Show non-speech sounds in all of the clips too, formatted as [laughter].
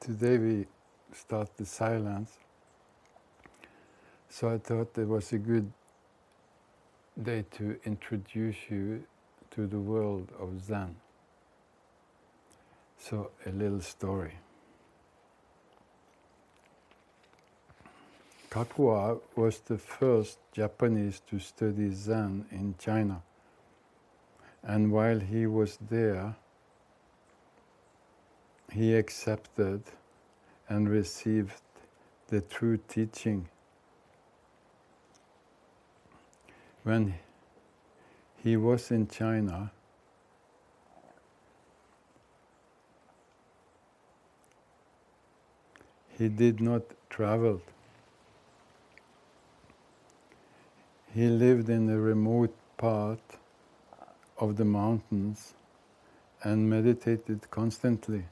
today we start the silence. So I thought it was a good day to introduce you to the world of Zen. So, a little story. Kakua was the first Japanese to study Zen in China. And while he was there, he accepted and received the true teaching. When he was in China, he did not travel. He lived in a remote part of the mountains and meditated constantly.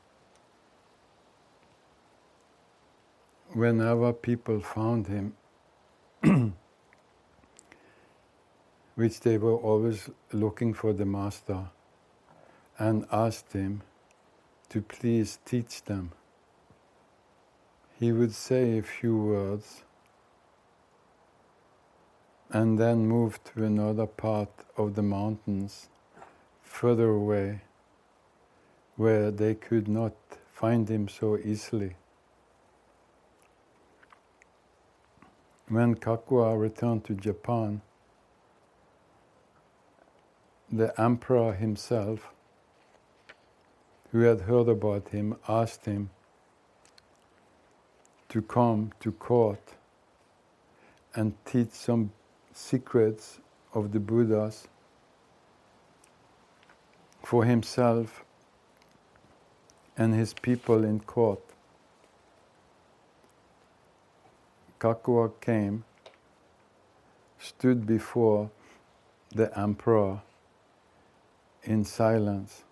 Whenever people found him, [clears throat] which they were always looking for the master, and asked him to please teach them. He would say a few words and then move to another part of the mountains further away where they could not find him so easily. When Kakua returned to Japan, the emperor himself, who had heard about him, asked him to come to court and teach some secrets of the Buddhas for himself and his people in court. Kakua came, stood before the emperor in silence.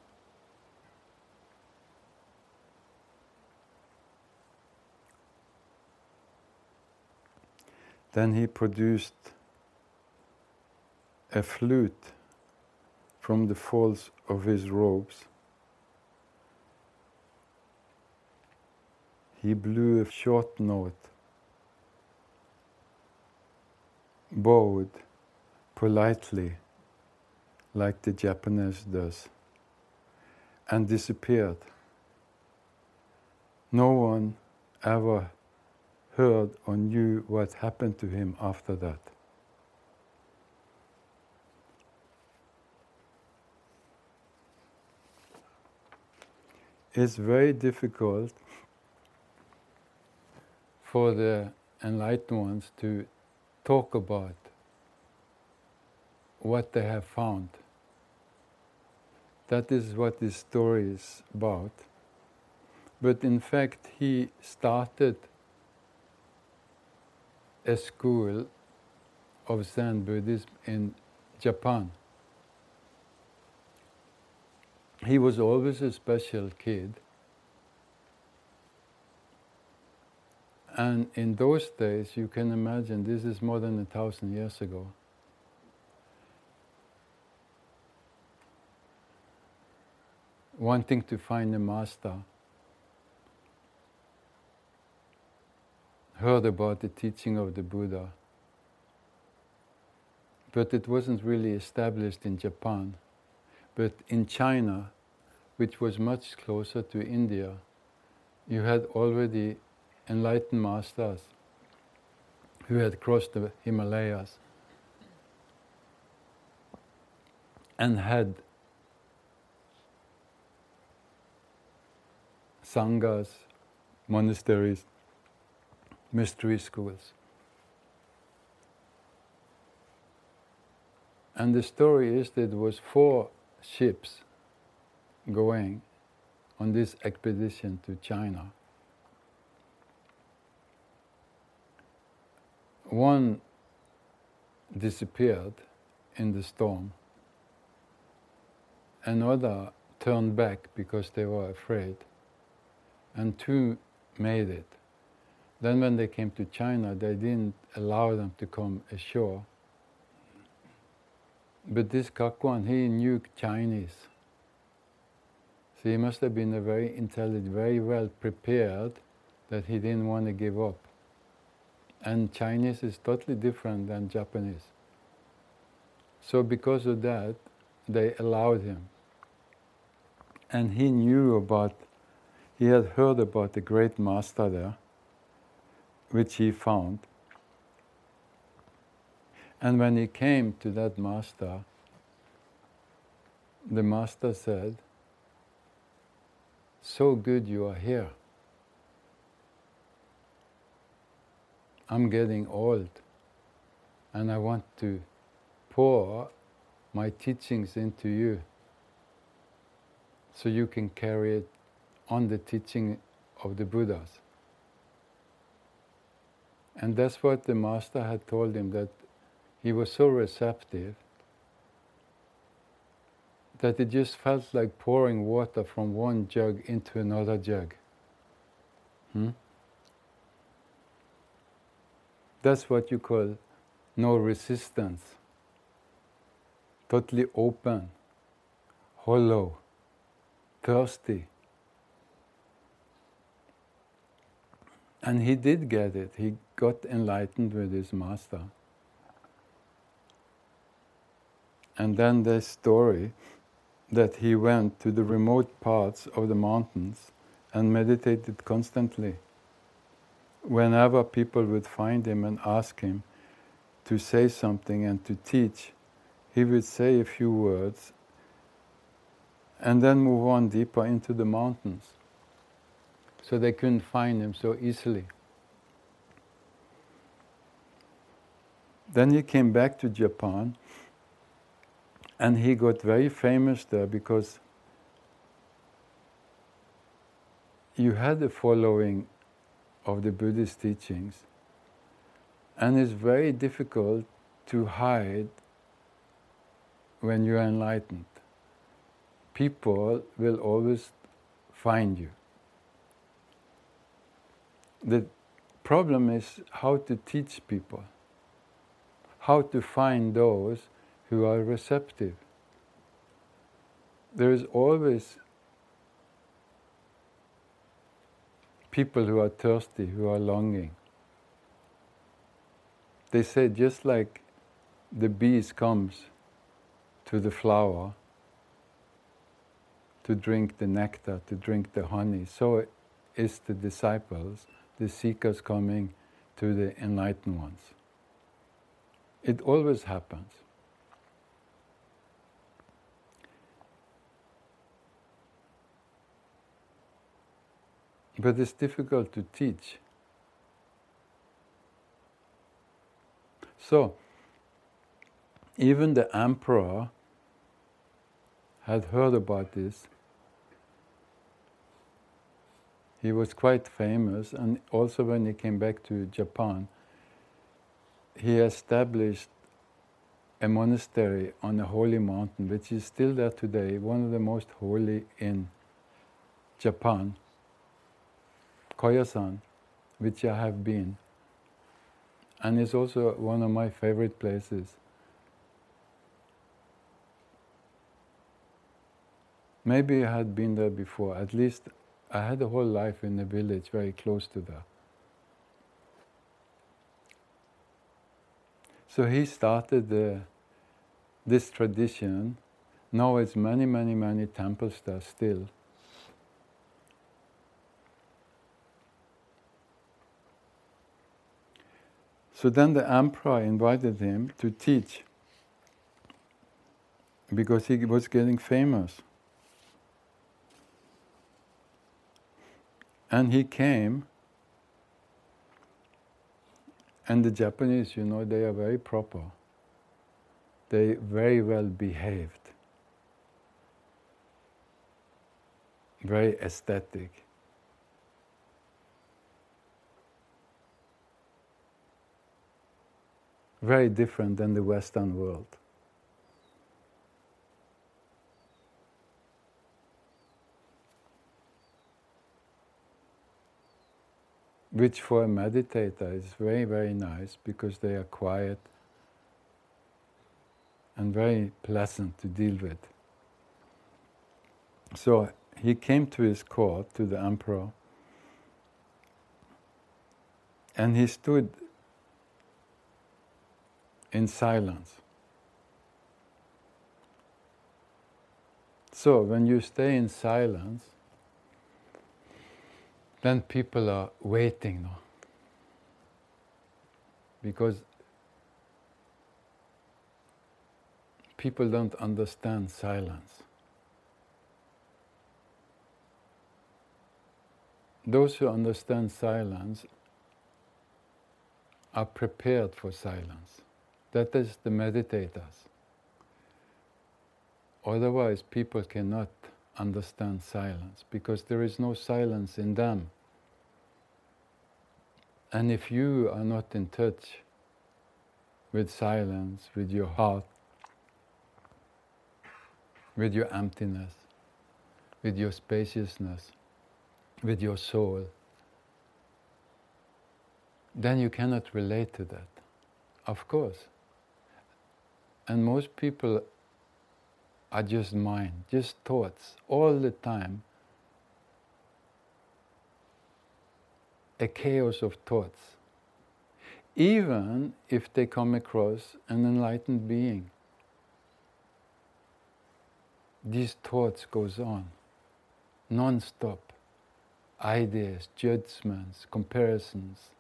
Then he produced a flute from the folds of his robes. He blew a short note bowed politely, like the Japanese does, and disappeared. No one ever heard or knew what happened to him after that. It's very difficult for the enlightened ones to talk about what they have found. That is what this story is about. But in fact, he started a school of Zen Buddhism in Japan. He was always a special kid And in those days, you can imagine, this is more than a thousand years ago. Wanting to find a master, heard about the teaching of the Buddha, but it wasn't really established in Japan. But in China, which was much closer to India, you had already enlightened masters who had crossed the Himalayas and had sanghas, monasteries, mystery schools. And the story is that there was four ships going on this expedition to China. One disappeared in the storm. Another turned back because they were afraid. And two made it. Then, when they came to China, they didn't allow them to come ashore. But this Kakuan, he knew Chinese. So he must have been a very intelligent, very well prepared that he didn't want to give up. And Chinese is totally different than Japanese. So because of that, they allowed him. And he knew about, he had heard about the great master there, which he found. And when he came to that master, the master said, So good you are here. I'm getting old and I want to pour my teachings into you so you can carry it on the teaching of the Buddhas. And that's what the master had told him that he was so receptive that it just felt like pouring water from one jug into another jug. Hmm? That's what you call no resistance. Totally open, hollow, thirsty. And he did get it. He got enlightened with his master. And then the story that he went to the remote parts of the mountains and meditated constantly. Whenever people would find him and ask him to say something and to teach, he would say a few words and then move on deeper into the mountains. So they couldn't find him so easily. Then he came back to Japan and he got very famous there because you had a following of the Buddhist teachings, and it's very difficult to hide when you are enlightened. People will always find you. The problem is how to teach people, how to find those who are receptive. There is always people who are thirsty, who are longing. They say just like the bees comes to the flower to drink the nectar, to drink the honey, so is the disciples, the seekers coming to the enlightened ones. It always happens. But it's difficult to teach. So, even the emperor had heard about this. He was quite famous, and also when he came back to Japan, he established a monastery on a holy mountain, which is still there today, one of the most holy in Japan. Koyasan, which I have been, and it's also one of my favorite places. Maybe I had been there before, at least I had a whole life in a village very close to there. So he started the, this tradition. Now it's many, many, many temples there still. So then the emperor invited him to teach because he was getting famous. And he came, and the Japanese, you know, they are very proper. They very well behaved, very aesthetic. Very different than the Western world. Which for a meditator is very, very nice because they are quiet and very pleasant to deal with. So he came to his court, to the emperor, and he stood in silence. So, when you stay in silence, then people are waiting, no? Because people don't understand silence. Those who understand silence are prepared for silence. That is the meditators. Otherwise, people cannot understand silence because there is no silence in them. And if you are not in touch with silence, with your heart, with your emptiness, with your spaciousness, with your soul, then you cannot relate to that. Of course. And most people are just mind, just thoughts all the time. A chaos of thoughts. Even if they come across an enlightened being, these thoughts goes on non-stop ideas judgments comparisons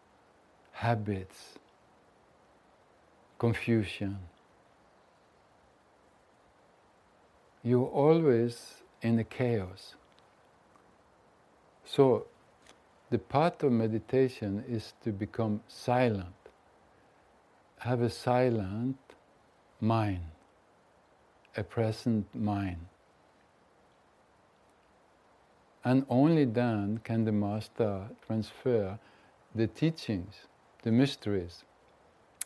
habits confusion you're always in a chaos so the part of meditation is to become silent have a silent mind a present mind and only then can the Master transfer the teachings, the mysteries,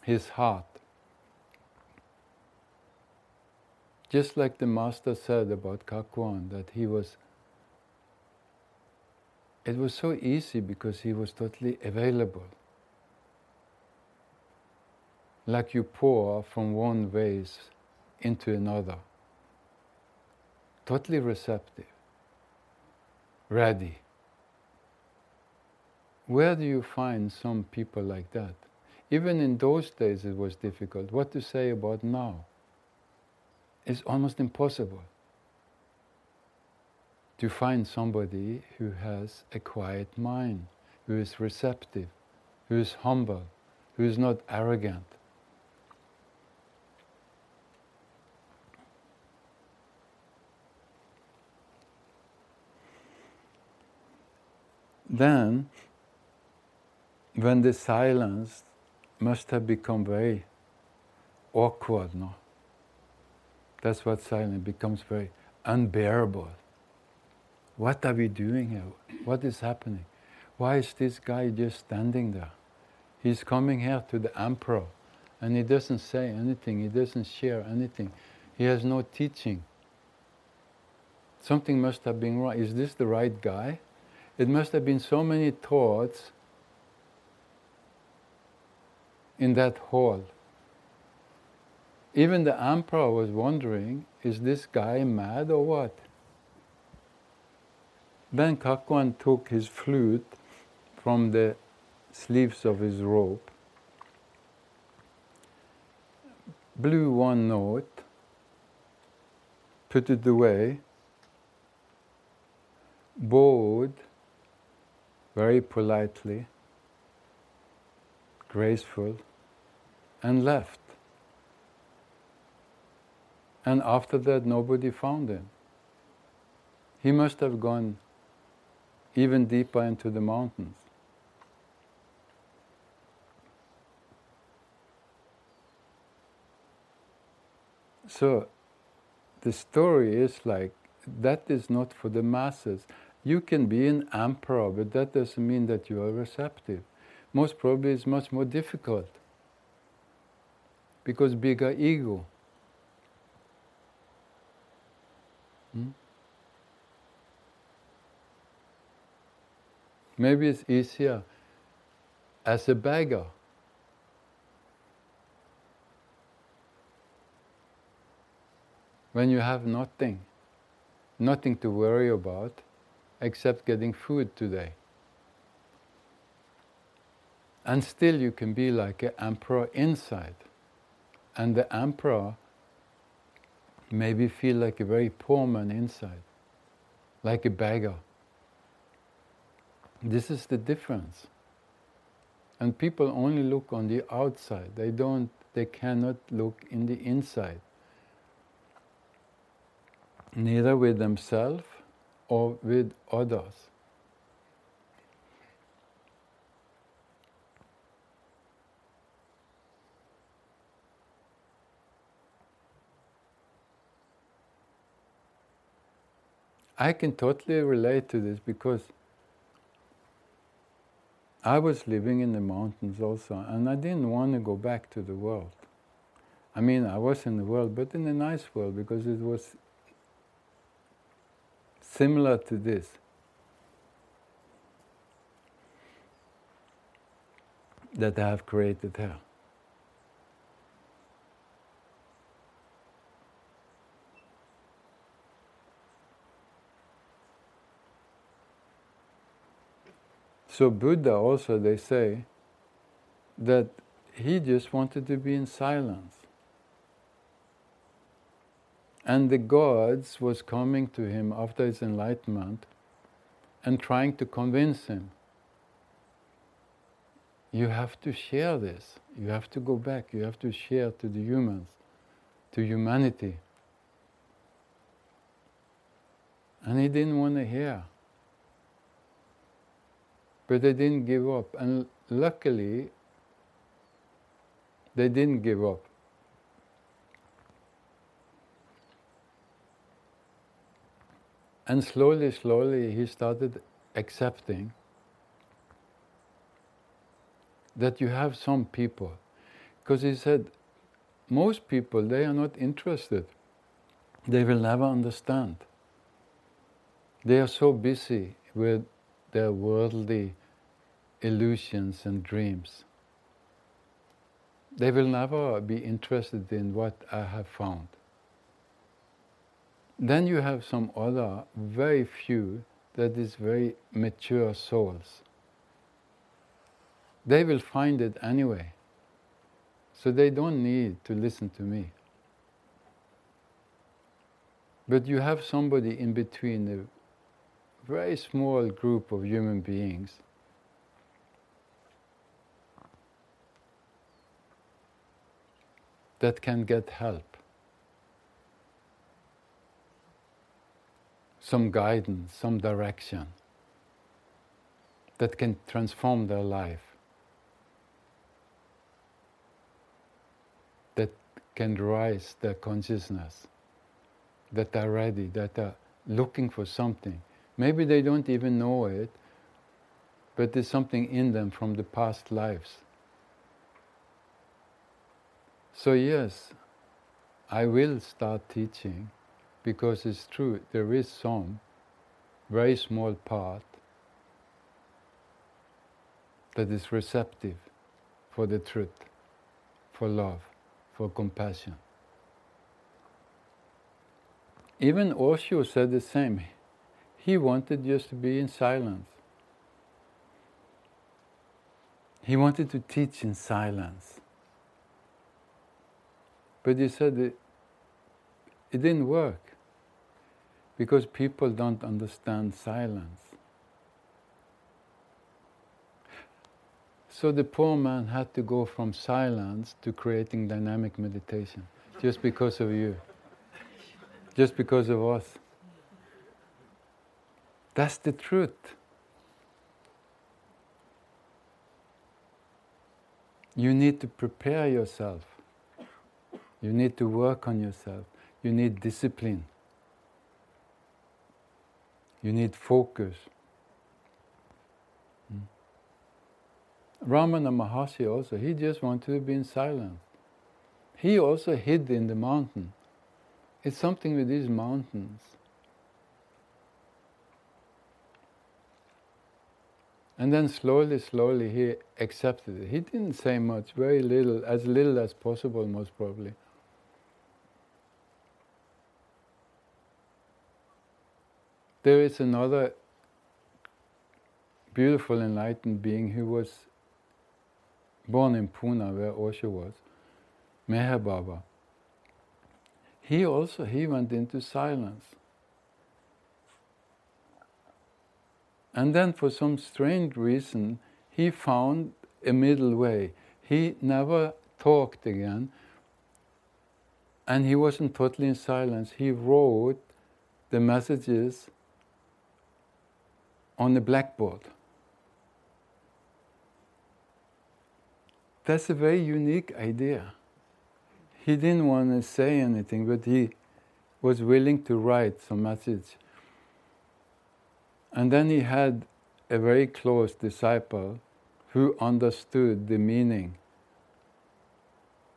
his heart. Just like the Master said about Kakuan, that he was, it was so easy because he was totally available. Like you pour from one vase into another, totally receptive ready. Where do you find some people like that? Even in those days it was difficult. What to say about now? It's almost impossible to find somebody who has a quiet mind, who is receptive, who is humble, who is not arrogant. Then, when the silence must have become very awkward, no? That's what silence becomes very unbearable. What are we doing here? What is happening? Why is this guy just standing there? He's coming here to the emperor and he doesn't say anything, he doesn't share anything, he has no teaching. Something must have been wrong. Is this the right guy? It must have been so many thoughts in that hall. Even the emperor was wondering is this guy mad or what? Then Kakuan took his flute from the sleeves of his robe, blew one note, put it away, bowed, very politely, graceful, and left. And after that, nobody found him. He must have gone even deeper into the mountains. So, the story is like that is not for the masses. You can be an emperor, but that doesn't mean that you are receptive. Most probably it's much more difficult because bigger ego. Hmm? Maybe it's easier as a beggar. When you have nothing, nothing to worry about except getting food today. And still, you can be like an emperor inside. And the emperor maybe feel like a very poor man inside, like a beggar. This is the difference. And people only look on the outside. They don't they cannot look in the inside. Neither with themselves or with others. I can totally relate to this because I was living in the mountains also, and I didn't want to go back to the world. I mean, I was in the world, but in a nice world because it was similar to this. That I have created here. So Buddha also they say that he just wanted to be in silence. And the gods was coming to him after his enlightenment and trying to convince him. You have to share this. You have to go back. You have to share to the humans, to humanity. And he didn't want to hear. But they didn't give up. And luckily, they didn't give up. And slowly, slowly, he started accepting that you have some people. Because he said, most people, they are not interested. They will never understand. They are so busy with their worldly illusions and dreams. They will never be interested in what I have found. Then you have some other, very few, that is very mature souls. They will find it anyway. So they don't need to listen to me. But you have somebody in between, a very small group of human beings that can get help. Some guidance, some direction that can transform their life, that can rise their consciousness, that are ready, that are looking for something. Maybe they don't even know it, but there's something in them from the past lives so, yes, I will start teaching because it's true, there is some very small part that is receptive for the truth, for love, for compassion. Even Osho said the same. He wanted just to be in silence. He wanted to teach in silence. But he said it, it didn't work because people don't understand silence. So the poor man had to go from silence to creating dynamic meditation just because of you, just because of us. That's the truth. You need to prepare yourself. You need to work on yourself. You need discipline. You need focus. Hmm. Ramana Maharshi also, he just wanted to be in silence. He also hid in the mountain. It's something with these mountains. And then slowly, slowly he accepted it. He didn't say much, very little, as little as possible, most probably. There is another beautiful enlightened being who was born in Pune, where Osho was, Meher Baba. He also he went into silence. And then for some strange reason, he found a middle way. He never talked again, and he wasn't totally in silence. He wrote the messages on the blackboard. That's a very unique idea. He didn't want to say anything, but he was willing to write some message. And then he had a very close disciple who understood the meaning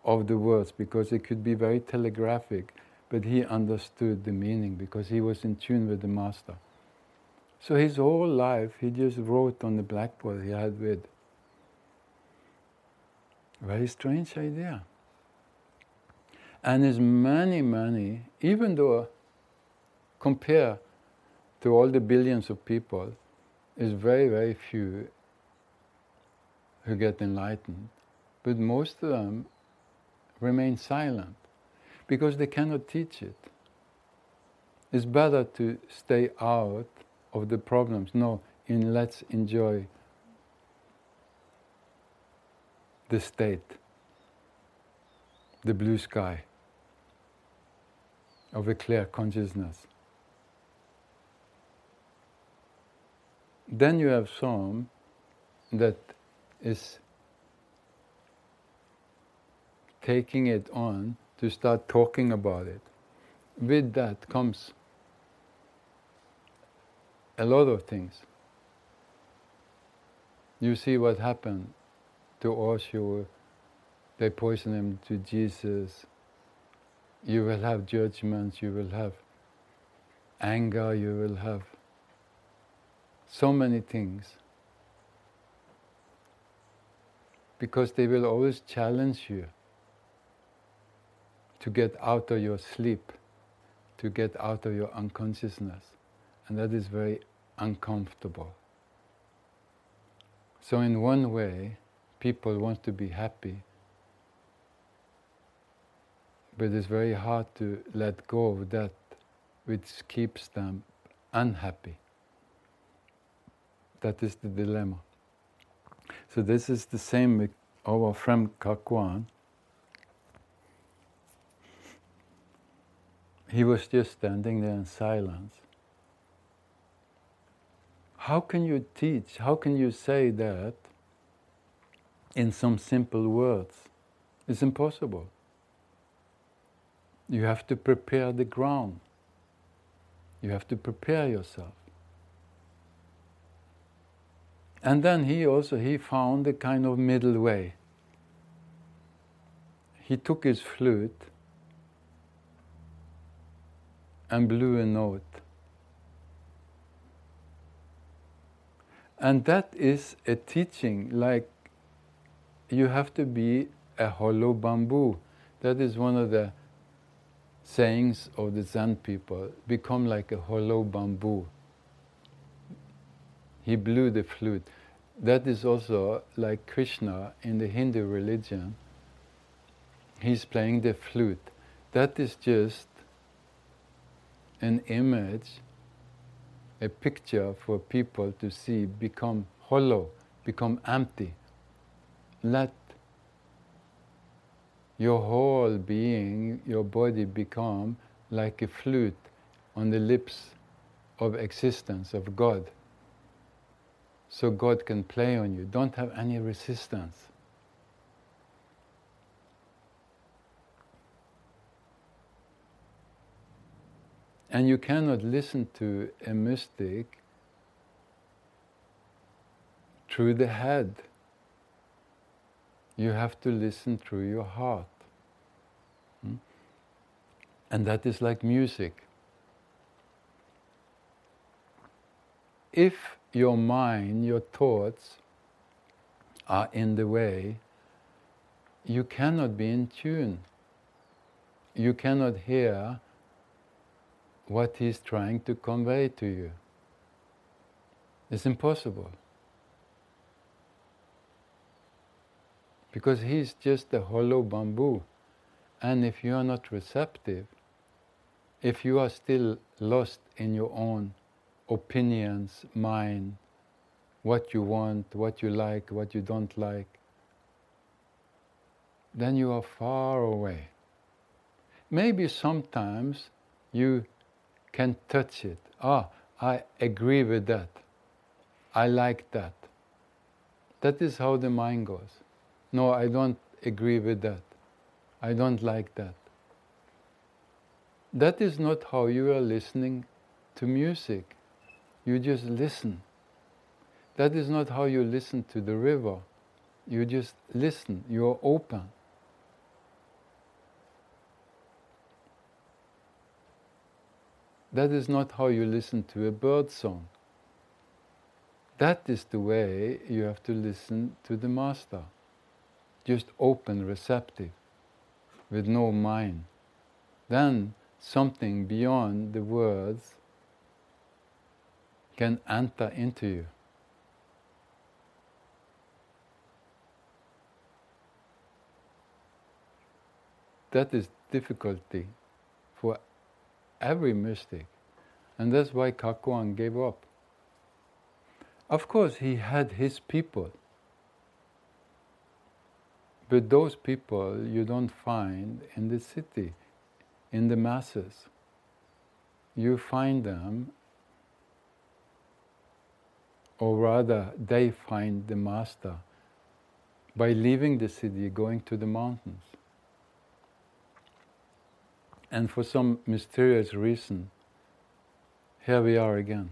of the words because it could be very telegraphic, but he understood the meaning because he was in tune with the Master. So his whole life he just wrote on the blackboard he had with. Very strange idea. And there's many, many, even though compare to all the billions of people, is very, very few who get enlightened. But most of them remain silent because they cannot teach it. It's better to stay out of the problems. No, in let's enjoy the state, the blue sky of a clear consciousness. Then you have some that is taking it on to start talking about it. With that comes a lot of things. You see what happened to Osho, they poison him to Jesus. You will have judgments, you will have anger, you will have so many things. Because they will always challenge you to get out of your sleep, to get out of your unconsciousness. And that is very uncomfortable. So, in one way, people want to be happy, but it's very hard to let go of that which keeps them unhappy. That is the dilemma. So this is the same with our friend Kakuan. He was just standing there in silence. How can you teach? How can you say that in some simple words? It's impossible. You have to prepare the ground. You have to prepare yourself. And then he also he found a kind of middle way. He took his flute and blew a note. And that is a teaching like you have to be a hollow bamboo. That is one of the sayings of the Zen people become like a hollow bamboo he blew the flute. That is also like Krishna in the Hindu religion. He's playing the flute. That is just an image, a picture for people to see become hollow, become empty. Let your whole being, your body become like a flute on the lips of existence, of God so God can play on you. Don't have any resistance. And you cannot listen to a mystic through the head. You have to listen through your heart. Hmm? And that is like music. If your mind, your thoughts are in the way, you cannot be in tune. You cannot hear what he's trying to convey to you. It's impossible. Because he's just a hollow bamboo. And if you are not receptive, if you are still lost in your own opinions, mind, what you want, what you like, what you don't like, then you are far away. Maybe sometimes you can touch it. Ah, I agree with that. I like that. That is how the mind goes. No, I don't agree with that. I don't like that. That is not how you are listening to music. You just listen. That is not how you listen to the river. You just listen, you are open. That is not how you listen to a bird song. That is the way you have to listen to the Master. Just open, receptive, with no mind. Then something beyond the words can enter into you. That is difficulty every mystic. And that's why Kakuan gave up. Of course, he had his people. But those people you don't find in the city, in the masses. You find them, or rather, they find the Master by leaving the city, going to the mountains. And for some mysterious reason, here we are again.